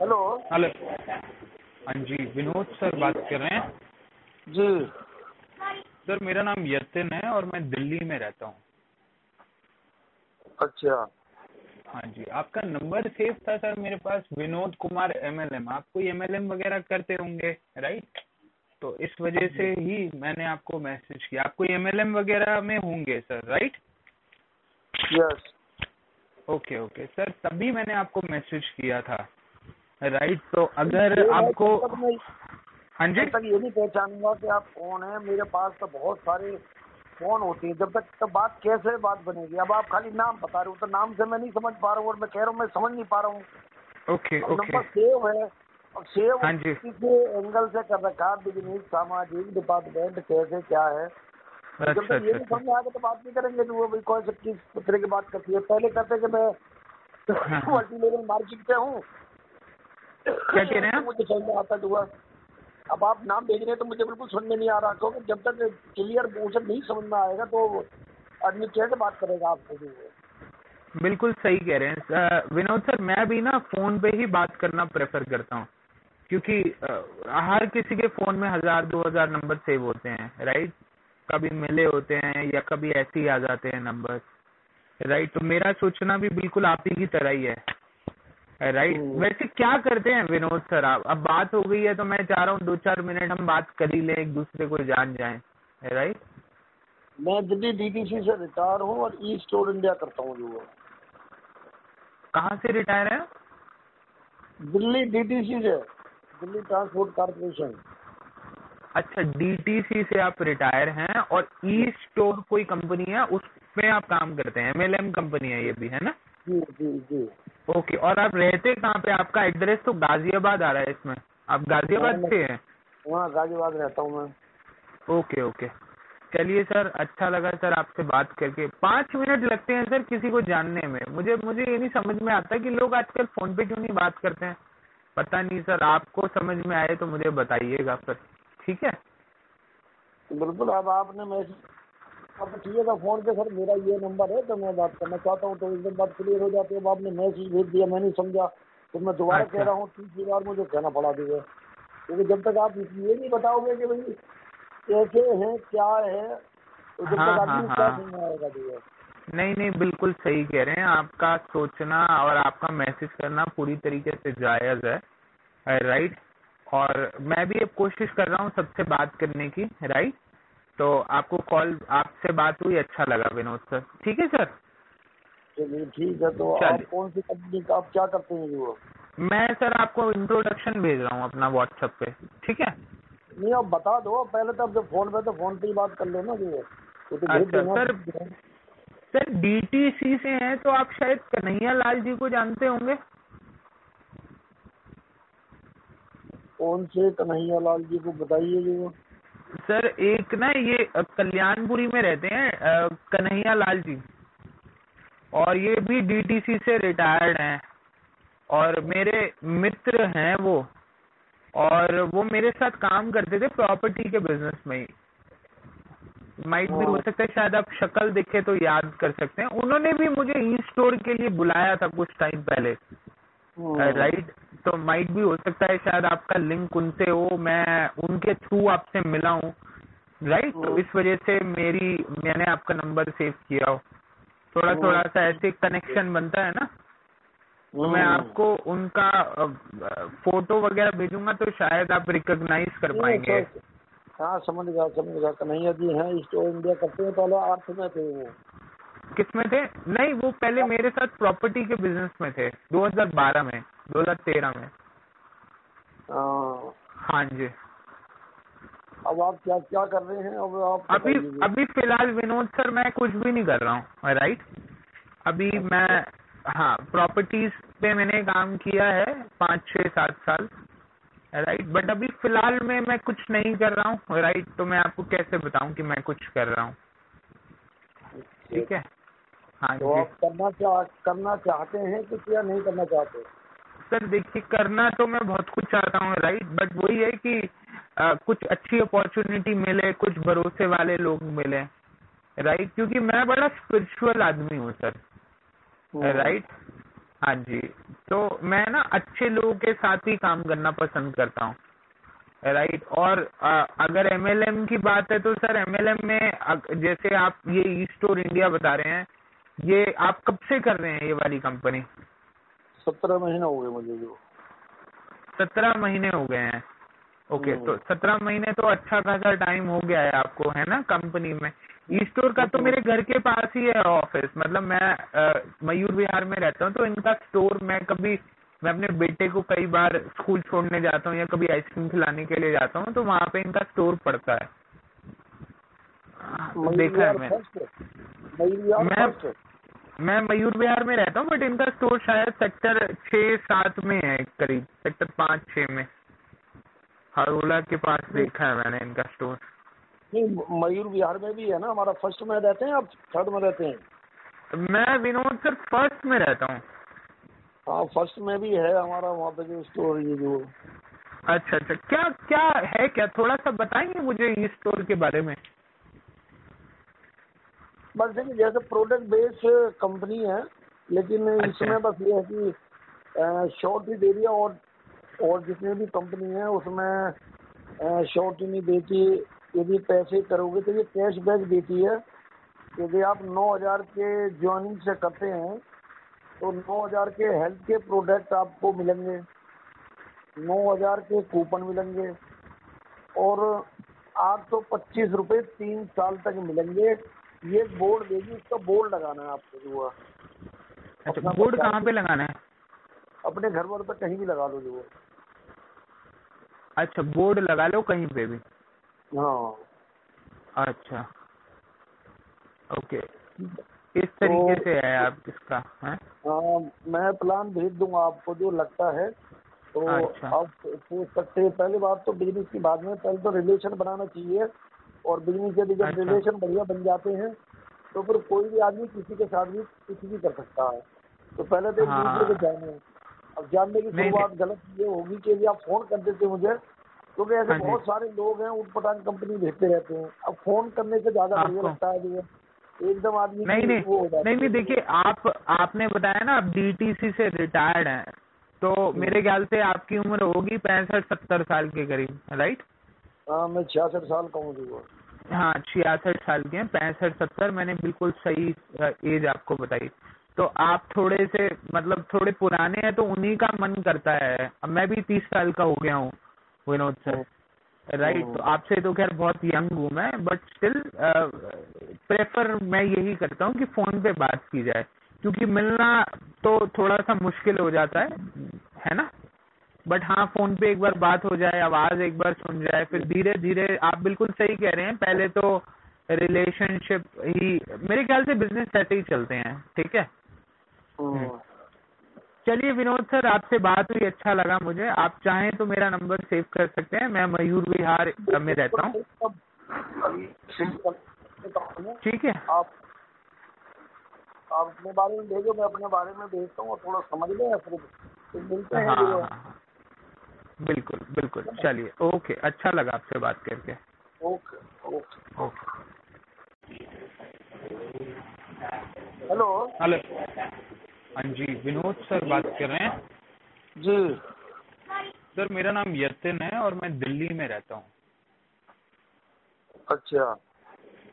Hello. Hello. हाँ जी Vinod sir बात कर रहे हैं। जी। सर मेरा नाम यतिन है और मैं दिल्ली में रहता हूँ। अच्छा। हाँ जी आपका नंबर सेव था सर मेरे पास विनोद कुमार एमएलएम आप कोई एमएलएम वगैरह करते होंगे राइट तो इस वजह से ही मैंने आपको मैसेज किया। आप कोई एमएलएम वगैरह में होंगे sir right yes okay okay. Sir तभी मैंने आपको मैसेज किया था। राइट तो अगर आपको हाँ जी? तक ये नहीं पहचानूँगा कि आप कौन है। मेरे पास तो बहुत सारे फ़ोन होते हैं। जब तक तो बात कैसे बात बनेगी? अब आप खाली नाम बता रहे हो तो नाम से मैं नहीं समझ पा रहा हूँ और मैं कह रहा हूँ मैं समझ नहीं पा रहा हूँ। ओके नंबर सेव है। और सेव हाँ जी। किस एंगल से कर रखा बिज़नेस सामाजिक डिपार्टमेंट कैसे क्या है। जब अच्छा तक ये अच्छा नहीं समझ आएगा तो बात नहीं करेंगे वो भाई कौन से किस तरह की बात करती है। पहले कहते कि मैं। मल्टी लेवल मार्केट पे हूँ। क्या कह रहे हैं मुझे समझ में आता हुआ। अब आप नाम भेज रहे हैं तो मुझे बिल्कुल समझ में नहीं आ रहा क्योंकि जब तक क्लियर उसे नहीं समझ में आएगा तो आदमी कैसे बात करेगा आपसे? भी बिल्कुल सही कह रहे हैं। विनोद सर मैं भी ना फ़ोन पे ही बात करना प्रेफर करता हूँ क्योंकि हर किसी के फ़ोन में हज़ार दो हज़ार नंबर सेव होते हैं राइट कभी मिले होते हैं या कभी ऐसे ही आ जाते हैं नंबर राइट तो मेरा सोचना भी बिल्कुल आप ही की तरह ही है। Right hmm. वैसे क्या करते हैं विनोद सर आप? अब बात हो गई है तो मैं चाह रहा हूँ दो चार मिनट हम बात कर ही लें एक दूसरे को जान जाए। राइट मैं दिल्ली डीटीसी से रिटायर हूँ और ई स्टोर इंडिया करता हूँ जो कहाँ से रिटायर है दिल्ली डीटीसी से दिल्ली ट्रांसपोर्ट कारपोरेशन अच्छा डीटीसी से आप रिटायर हैं और ई स्टोर कोई कंपनी है उसमें आप काम करते हैं। एमएलएम कंपनी है ये भी है ना? जी जी जी। ओके और आप रहते कहाँ पे? आपका एड्रेस तो गाजियाबाद आ रहा है इसमें। आप गाजियाबाद से हैं? वहाँ गाजियाबाद रहता हूँ मैं। ओके ओके चलिए सर अच्छा लगा सर आपसे बात करके। पाँच मिनट लगते हैं सर किसी को जानने में। मुझे मुझे ये नहीं समझ में आता कि लोग आजकल फ़ोन पे क्यों नहीं बात करते हैं? पता नहीं सर आपको समझ में आए तो मुझे बताइएगा सर। ठीक है? बिल्कुल अब आपने मैसेज अब ठीक है फ़ोन पे सर मेरा ये नंबर है तो मैं बात करना चाहता हूँ तो एकदम बात क्लियर हो जाती है अब आपने मैसेज भेज दिया मैं नहीं समझा। तो मैं दोबारा अच्छा। कह रहा हूँ तीसरी बार मुझे कहना पड़ा दिया क्योंकि जब तक आप ये नहीं बताओगे कि भाई कैसे है क्या है तो जब हाँ, तक हाँ, आदमी क्या हाँ। समझ आएगा दिया नहीं नहीं बिल्कुल सही कह रहे हैं। आपका सोचना और आपका मैसेज करना पूरी तरीके से जायज़ है राइट और मैं भी अब कोशिश कर रहा हूँ सबसे बात करने की राइट तो आपको कॉल आपसे बात हुई अच्छा लगा विनोद सर। ठीक है सर? चलिए ठीक है तो आप कौन सी कंपनी का आप क्या करते हैं वो? मैं सर आपको इंट्रोडक्शन भेज रहा हूँ अपना व्हाट्सएप पे। ठीक है? नहीं आप बता दो। पहले तो जब फ़ोन पे तो फ़ोन पे ही बात कर लेना। वो तो अच्छा, देना। सर। सर डीटीसी से हैं तो आप शायद कन्हैया लाल जी को जानते होंगे। कौन से कन्हैया लाल जी को बताइए जो सर एक ना ये कल्याणपुरी में रहते हैं कन्हैया लाल जी। और ये भी डीटीसी से रिटायर्ड हैं। और मेरे मित्र हैं वो। और वो मेरे साथ काम करते थे प्रॉपर्टी के बिज़नेस में ही। माइट भी हो। सकता है शायद आप शक्ल देखे तो याद कर सकते हैं। उन्होंने भी मुझे ई स्टोर के लिए बुलाया था कुछ टाइम पहले। राइट तो माइट भी हो सकता है शायद आपका लिंक उनसे हो मैं उनके थ्रू आपसे मिला हूँ राइट तो हम्म। इस वजह से मेरी मैंने आपका नंबर सेव किया हो थोड़ा हम्म। थोड़ा सा ऐसे कनेक्शन बनता है ना तो मैं हम्म। आपको उनका फ़ोटो वगैरह भेजूँगा तो शायद आप रिकॉग्नाइज कर पाएँगे तो- हाँ समझ गया समझ गया कन्हैया जी हैं स्टोर इंडिया करते हैं पहले आर्थ में थे वो किसमें थे? नहीं वो पहले मेरे साथ प्रॉपर्टी के बिज़नेस में थे 2012 में 2013 में। हाँ, हाँ जी। अब आप क्या क्या कर रहे हैं? अब आप अभी अभी फ़िलहाल विनोद सर मैं कुछ भी नहीं कर रहा हूँ राइट अभी मैं हाँ प्रॉपर्टीज़ पे मैंने काम किया है पाँच छः सात साल राइट बट अभी फ़िलहाल में मैं कुछ नहीं कर रहा हूँ राइट तो मैं आपको कैसे बताऊँ कि मैं कुछ कर रहा हूँ? ठीक है? हाँ तो आप करना चाह करना चाहते हैं कुछ या नहीं करना चाहते? सर देखिए करना तो मैं बहुत कुछ चाहता हूँ राइट बट वही है कि अ, कुछ अच्छी अपॉर्चुनिटी मिले कुछ भरोसे वाले लोग मिले राइट क्योंकि मैं बड़ा स्पिरिचुअल आदमी हूँ सर। राइट हाँ जी। तो मैं ना अच्छे लोगों के साथ ही काम करना पसंद करता हूँ राइट और अ, अगर एमएलएम की बात है तो सर एमएलएम में अग- जैसे आप ये ई स्टोर इंडिया बता रहे हैं ये आप कब से कर रहे हैं ये वाली कंपनी सत्रह महीने हो गए मुझे जो। सत्रह महीने हो गए हैं। Okay hmm. तो सत्रह महीने तो अच्छा खासा टाइम हो गया है आपको है ना कंपनी में। ई स्टोर का तो मेरे घर के पास ही है ऑफ़िस मतलब मैं मयूर विहार में रहता हूँ तो इनका स्टोर मैं कभी मैं अपने बेटे को कई बार स्कूल छोड़ने जाता हूँ या कभी आइसक्रीम खिलाने के लिए जाता हूँ तो वहाँ पे इनका स्टोर पड़ता है। देखा है मैंने। मैं- मैं मयूर विहार में रहता हूँ बट इनका स्टोर शायद सेक्टर छह सात में है करीब। सेक्टर पाँच छह में। हरोला के पास देखा है मैंने इनका स्टोर नहीं मयूर विहार में भी है ना हमारा फ़र्स्ट में रहते हैं आप थर्ड में रहते हैं? मैं विनोद सर फ़र्स्ट में रहता हूँ। हाँ फ़र्स्ट में भी है हमारा वहाँ पे जो स्टोर ये जो। अच्छा अच्छा। क्या क्या है क्या? थोड़ा सा बताएँगे मुझे इस स्टोर के बारे में? बस देखिए जैसे प्रोडक्ट बेस्ड कंपनी है लेकिन अच्छा। इसमें बस ये है कि शॉर्टेज एरिया और और जितने भी कंपनी है उसमें शॉर्ट नहीं देती। यदि पैसे करोगे तो ये कैश बैक देती है। यदि आप 9000 के ज्वाइनिंग से करते हैं तो 9000 के हेल्थ के प्रोडक्ट आपको मिलेंगे। 9000 के कूपन मिलेंगे। और आठ सौ पच्चीस रुपये तीन साल तक मिलेंगे। ये बोर्ड देगी उसका बोर्ड लगाना है आपको जो है अच्छा बोर्ड कहाँ पे लगाना है? अपने घर पर तो कहीं भी लगा लो जो अच्छा बोर्ड लगा लो कहीं पे भी। हाँ। अच्छा। ओके। इस तरीके तो- से है आप इसका है? हाँ, मैं प्लान भेज दूँगा आपको जो लगता है। तो अच्छा। आप सोच सकते हैं पहली बात तो बिज़नेस की बाद में पहले तो रिलेशन बनाना चाहिए। और बिज़नेस यदि जब अच्छा। रिलेशन बढ़िया बन जाते हैं तो फिर कोई भी आदमी किसी के साथ भी कुछ भी कर सकता है। तो पहले तो एक हाँ। दूसरे को जाने अब जानने की शुरुआत गलत ये होगी कि यदि आप फ़ोन कर देते मुझे क्योंकि ऐसे हाँ बहुत सारे लोग हैं उठपटांग कंपनी भेजते रहते हैं। अब फ़ोन करने से ज़्यादा बढ़िया लगता है है, एकदम आदमी नहीं नहीं। वो हो नहीं नहीं देखिए आप आपने बताया ना आप डीटीसी से रिटायर्ड हैं। तो मेरे ख्याल से आपकी उम्र होगी पैंसठ सत्तर साल के करीब राइट हाँ मैं छियासठ साल का हूँ जी हाँ छियासठ साल के हैं पैंसठ सत्तर मैंने बिल्कुल सही एज आपको बताई। तो आप थोड़े से मतलब थोड़े पुराने हैं तो उन्हीं का मन करता है। अब मैं भी तीस साल का हो गया हूँ विनोद सर। राइट। तो आपसे तो खैर बहुत यंग हूँ मैं बट स्टिल प्रेफर मैं यही करता हूँ कि फ़ोन पे बात की जाए। क्योंकि मिलना तो थोड़ा सा मुश्किल हो जाता है है ना? बट हाँ फ़ोन पे एक बार बात हो जाए आवाज़ एक बार सुन जाए फिर धीरे धीरे आप बिल्कुल सही कह रहे हैं। पहले तो रिलेशनशिप ही मेरे ख्याल से बिज़नेस ऐसे ही चलते हैं ठीक है। चलिए विनोद सर आपसे बात हुई अच्छा लगा मुझे। आप चाहें तो मेरा नंबर सेव कर सकते हैं। मैं मयूर विहार में रहता हूँ। ठीक है। आप आप अपने बारे में भेजो मैं अपने बारे में भेजता हूँ थोड़ा समझ लें फिर फिर मिलते हाँ हैं हाँ हाँ। बिल्कुल बिल्कुल। चलिए ओके अच्छा लगा आपसे बात करके। Okay okay. Okay. Hello. Hello. हाँ जी विनोद सर बात कर रहे हैं। जी। सर मेरा नाम यतिन है और मैं दिल्ली में रहता हूँ। अच्छा।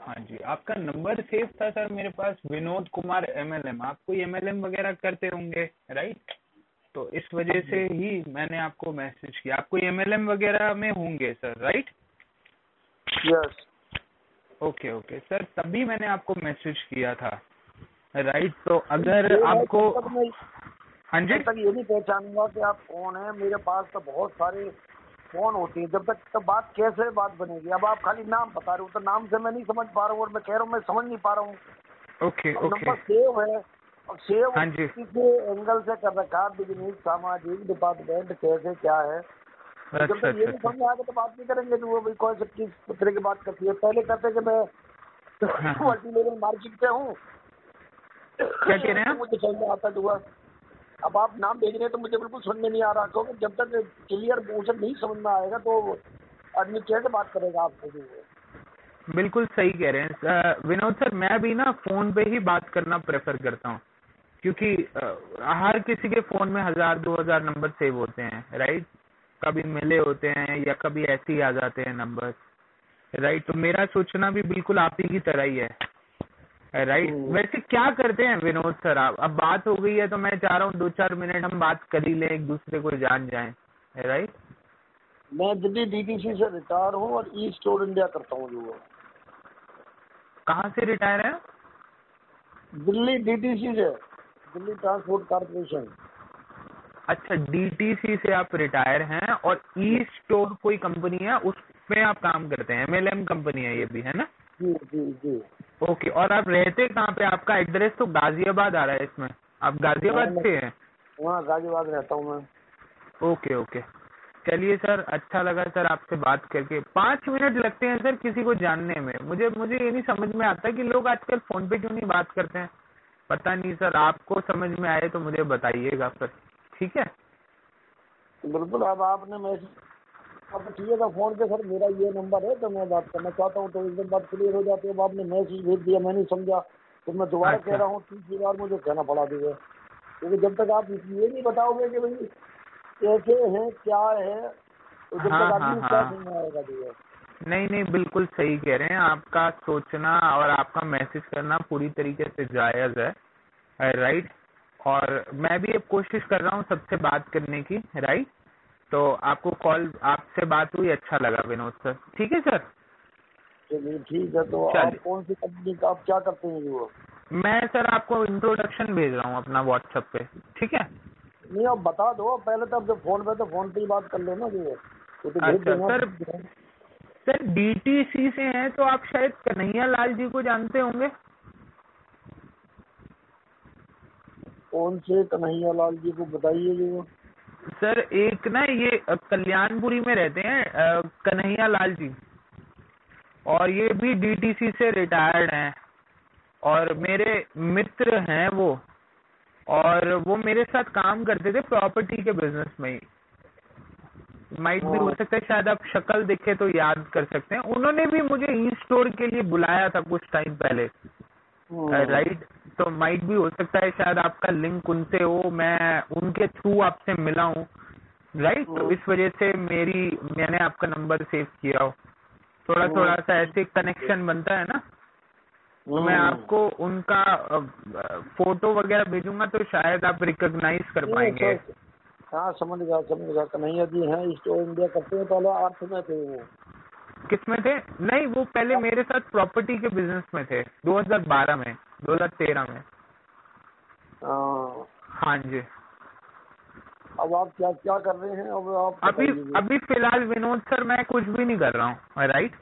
हाँ जी आपका नंबर सेव था सर मेरे पास। विनोद कुमार एमएलएम आप कोई एमएलएम वगैरह करते होंगे राइट? तो इस वजह से ही मैंने आपको मैसेज किया। आप कोई एमएलएम वगैरह में होंगे sir right yes okay okay sir तभी मैंने आपको मैसेज किया था राइट तो अगर आपको हाँ जी? तक ये नहीं पहचानूँगा कि आप कौन है। मेरे पास तो बहुत सारे फ़ोन होते हैं। जब तक तो बात कैसे बात बनेगी? अब आप खाली नाम बता रहे हो तो नाम से मैं नहीं समझ पा रहा हूँ और मैं कह रहा हूँ मैं समझ नहीं पा रहा हूँ। ओके ओके नंबर सेव है। अब हाँ जी। किस एंगल से कर रखा बिज़नेस सामाजिक डिपार्टमेंट कैसे क्या है। जब अच्छा तक ये नहीं अच्छा समझ आएगा तो बात नहीं करेंगे कि वो भाई कौन से किस तरह की बात करती है। पहले कहते कि मैं। मल्टी लेवल मार्केट पे हूँ। क्या कह रहे हैं मुझे समझ आता हुआ। अब आप नाम भेज रहे हैं तो मुझे बिल्कुल समझ में नहीं आ रहा क्योंकि जब तक क्लियर उसे नहीं समझ में आएगा तो आदमी कैसे बात करेगा आपसे है बिल्कुल सही कह रहे हैं। विनोद सर मैं भी ना फ़ोन पे ही बात करना प्रेफर करता हूँ। क्योंकि हर किसी के फ़ोन में हज़ार दो हज़ार नंबर सेव होते हैं राइट कभी मिले होते हैं या कभी ऐसे ही आ जाते हैं नंबर राइट तो मेरा सोचना भी बिल्कुल आप ही की तरह ही है राइट। वैसे क्या करते हैं विनोद सर आप? अब बात हो गई है तो मैं चाह रहा हूँ दो चार मिनट हम बात कर ही लें एक दूसरे को जान जाए राइट मैं दिल्ली डीटीसी से रिटायर हूँ और ईस्ट स्टोर इंडिया करता हूँ जो। कहाँ से रिटायर है? दिल्ली डीटीसी से। Delhi transport corporation. अच्छा डीटीसी से आप रिटायर हैं और ई स्टोर कोई कंपनी है उसमें आप काम करते हैं एमएलएम कंपनी है ये भी है ना? जी जी जी। ओके और आप रहते कहाँ पे? आपका एड्रेस तो गाजियाबाद आ रहा है इसमें। आप गाजियाबाद से हैं? वहाँ गाजियाबाद रहता हूँ मैं। ओके ओके चलिए सर अच्छा लगा सर आपसे बात करके। पाँच मिनट लगते हैं सर किसी को जानने में। मुझे मुझे ये नहीं समझ में आता कि लोग आजकल फ़ोन पे क्यों नहीं बात करते हैं? पता नहीं सर आपको समझ में आए तो मुझे बताइएगा सर ठीक है? बिल्कुल अब आपने मैसेज ठीक है तो फ़ोन पे सर मेरा ये नंबर है तो मैं बात करना चाहता हूँ तो एकदम बात क्लियर हो जाती है। अब आपने मैसेज भेज दिया मैं नहीं समझा। तो मैं दोबारा अच्छा। कह रहा हूँ तीसरी बार मुझे कहना पड़ा दीजिए क्योंकि जब तक आप ये नहीं बताओगे कि भाई कैसे है क्या है तो जब हाँ, तक आदमी हाँ, क्या हाँ। समझ आएगा दीजिए नहीं नहीं बिल्कुल सही कह रहे हैं। आपका सोचना और आपका मैसेज करना पूरी तरीके से जायज़ है राइट और मैं भी अब कोशिश कर रहा हूँ सबसे बात करने की राइट तो आपको कॉल आपसे बात हुई अच्छा लगा विनोद सर। ठीक है सर? चलिए ठीक है तो। आप कौन सी कंपनी का आप क्या करते हैं जो मैं सर आपको इंट्रोडक्शन भेज रहा हूँ अपना व्हाट्सएप पे। ठीक है? नहीं आप बता दो। पहले तो आप जब फ़ोन पे तो फ़ोन पे ही बात कर लेना जो तो अच्छा, सर। सर डीटीसी से हैं तो आप शायद कन्हैया लाल जी को जानते होंगे। कौन से कन्हैया लाल जी को बताइए जो सर एक ना ये कल्याणपुरी में रहते हैं कन्हैया लाल जी। और ये भी डीटीसी से रिटायर्ड हैं। और मेरे मित्र हैं वो। और वो मेरे साथ काम करते थे प्रॉपर्टी के बिज़नेस में ही। माइट भी हो। सकता है शायद आप शक्ल देखे तो याद कर सकते हैं उन्होंने भी मुझे ई स्टोर के लिए बुलाया था कुछ टाइम पहले। राइट तो माइट भी हो सकता है शायद आपका लिंक उनसे हो मैं उनके थ्रू आपसे मिला हूँ राइट तो। इस वजह से मेरी मैंने आपका नंबर सेव किया हो थोड़ा। थोड़ा सा ऐसे कनेक्शन बनता है ना तो मैं। आपको उनका अ, अ, फ़ोटो वगैरह भेजूँगा तो शायद आप रिकॉग्नाइज कर पाएँगे हाँ समझ गया समझ गया। कन्हैया जी हैं स्टोर इंडिया करते हैं पहले आर्थ में थे वो। किसमें थे? नहीं वो पहले मेरे साथ प्रॉपर्टी के बिज़नेस में थे 2012 में 2013 में। हाँ, हाँ जी। अब आप क्या क्या कर रहे हैं? अब आप अभी अभी फ़िलहाल विनोद सर मैं कुछ भी नहीं कर रहा हूँ राइट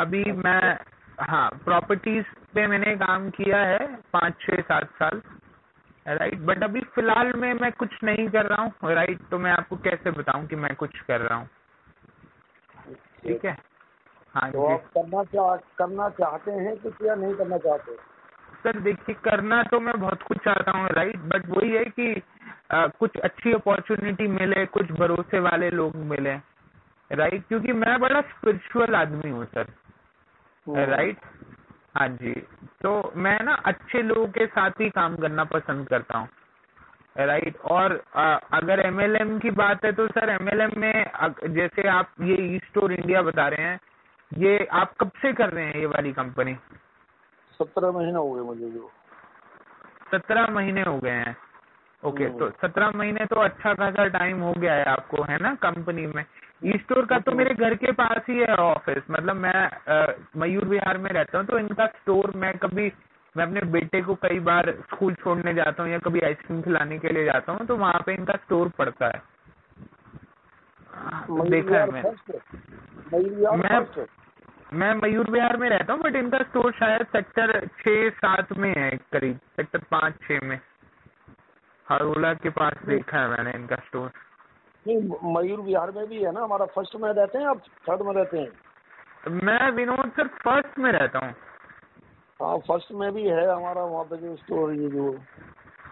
अभी मैं हाँ प्रॉपर्टीज़ पे मैंने काम किया है पाँच छः सात साल। राइट बट अभी फ़िलहाल में मैं कुछ नहीं कर रहा हूँ। राइट तो मैं आपको कैसे बताऊँ कि मैं कुछ कर रहा हूँ? ठीक है? हाँ तो आप करना चाह करना चाहते हैं कुछ या नहीं करना चाहते? सर देखिए करना तो मैं बहुत कुछ चाहता हूँ राइट बट वही है कि अ, कुछ अच्छी अपॉर्चुनिटी मिले कुछ भरोसे वाले लोग मिले राइट क्योंकि मैं बड़ा स्पिरिचुअल आदमी हूँ सर। हम्म। राइट हाँ जी। तो मैं ना अच्छे लोगों के साथ ही काम करना पसंद करता हूँ। राइट और अ, अगर एमएलएम की बात है तो सर एमएलएम में जैसे आप ये ई स्टोर इंडिया बता रहे हैं ये आप कब से कर रहे हैं ये वाली कंपनी सत्रह महीने हो गए मुझे जो। सत्रह महीने हो गए हैं। Okay hmm. तो सत्रह महीने तो अच्छा खासा टाइम हो गया है आपको है ना कंपनी में। ई स्टोर का तो मेरे घर के पास ही है ऑफ़िस मतलब मैं मयूर विहार में रहता हूँ तो इनका स्टोर मैं कभी मैं अपने बेटे को कई बार स्कूल छोड़ने जाता हूँ या कभी आइसक्रीम खिलाने के लिए जाता हूँ तो वहाँ पे इनका स्टोर पड़ता है। देखा है मैं मैं- मैं मयूर विहार में रहता हूँ बट इनका स्टोर शायद सेक्टर छह सात में है करीब। सेक्टर पाँच छह में। हरोला के पास देखा है मैंने इनका स्टोर नहीं मयूर बिहार में भी है ना हमारा फ़र्स्ट में रहते हैं आप थर्ड में रहते हैं? मैं विनोद सर फ़र्स्ट में रहता हूँ। हाँ फ़र्स्ट में भी है हमारा वहाँ पे जो स्टोर ये जो।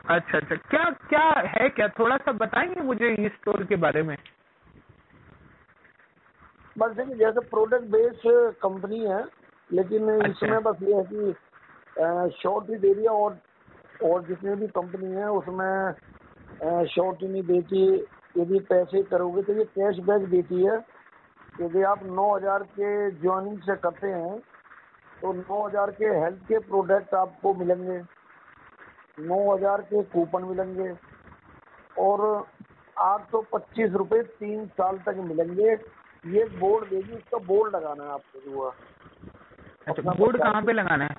अच्छा अच्छा क्या क्या है क्या? थोड़ा सा बताएँगे मुझे इस स्टोर के बारे में। बस देखिए जैसे प्रोडक्ट बेस कंपनी है लेकिन अच्छा। इसमें बस ये है कि शॉर्ट एरिया और और जितनी भी कंपनी है उसमें शॉर्ट नहीं देती। यदि पैसे करोगे तो ये कैश बैक देती है। यदि आप 9000 के ज्वाइनिंग से करते हैं तो 9000 के हेल्थ के प्रोडक्ट आपको मिलेंगे। 9000 के कूपन मिलेंगे। और आठ सौ पच्चीस रुपये तीन साल तक मिलेंगे। ये बोर्ड देगी उसका बोर्ड लगाना है आपको जो है अच्छा बोर्ड कहाँ पे लगाना है?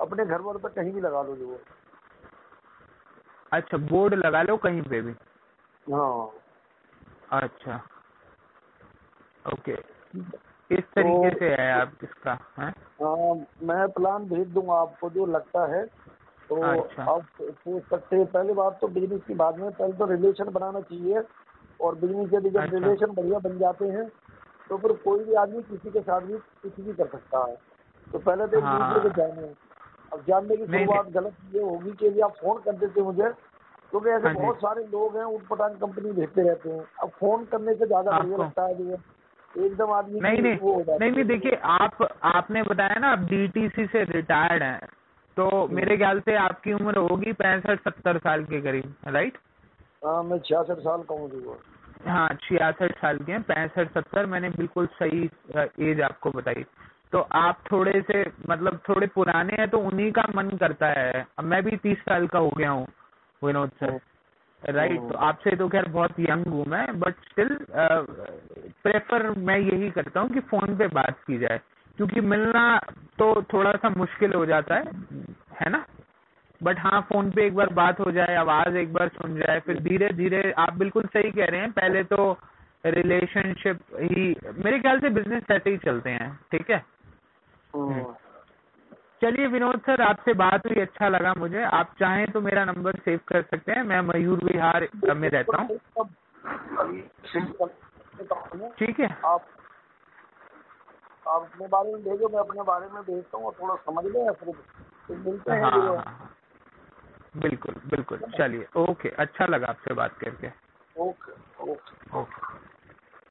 अपने घर पर कहीं भी लगा लो जो अच्छा बोर्ड लगा लो कहीं पे भी। हाँ। अच्छा। ओके इस तरीके तो, से है आप इसका है? हाँ, मैं प्लान भेज दूँगा आपको जो लगता है। तो अच्छा। आप सोच सकते हैं पहली बात तो बिज़नेस की बात में पहले तो रिलेशन बनाना चाहिए। और बिज़नेस यदि जब अच्छा। रिलेशन बढ़िया बन जाते हैं तो फिर कोई भी आदमी किसी के साथ भी कुछ भी कर सकता है। तो पहले तो एक हाँ। दूसरे को जाने। अब जानने की शुरुआत गलत ये होगी कि यदि आप फ़ोन कर देते मुझे क्योंकि ऐसे हाँ बहुत सारे लोग हैं उठपटांग कंपनी भेजते रहते हैं। अब फ़ोन करने से ज़्यादा बढ़िया लगता है एकदम आदमी नहीं नहीं। नहीं नहीं देखिए आप आपने बताया ना आप डीटीसी से रिटायर्ड हैं तो मेरे ख्याल से आपकी उम्र होगी पैंसठ सत्तर साल के करीब राइट हाँ मैं छियासठ साल का हूँ हाँ छियासठ साल के हैं पैंसठ सत्तर मैंने बिल्कुल सही एज आपको बताई। तो आप थोड़े से मतलब थोड़े पुराने हैं तो उन्हीं का मन करता है। अब मैं भी तीस साल का हो गया हूँ विनोद सर राइट। तो आपसे तो खैर बहुत यंग हूँ मैं बट स्टिल प्रेफर मैं यही करता हूँ कि फ़ोन पे बात की जाए क्योंकि मिलना तो थोड़ा सा मुश्किल हो जाता है है ना बट हाँ फ़ोन पे एक बार बात हो जाए आवाज़ एक बार सुन जाए फिर धीरे धीरे आप बिल्कुल सही कह रहे हैं पहले तो रिलेशनशिप ही मेरे ख्याल से बिज़नेस ऐसे ही चलते हैं ठीक है हम्म। चलिए विनोद सर आपसे बात हुई अच्छा लगा मुझे। आप चाहें तो मेरा नंबर सेव कर सकते हैं। मैं मयूर विहार में रहता हूँ। ठीक है। आप आप अपने बारे में भेजो मैं अपने बारे में भेजता हूँ और थोड़ा समझ लें फिर मिलते हाँ हैं हाँ हाँ। बिल्कुल बिल्कुल। चलिए ओके। अच्छा लगा आपसे बात करके। Okay okay. ओके।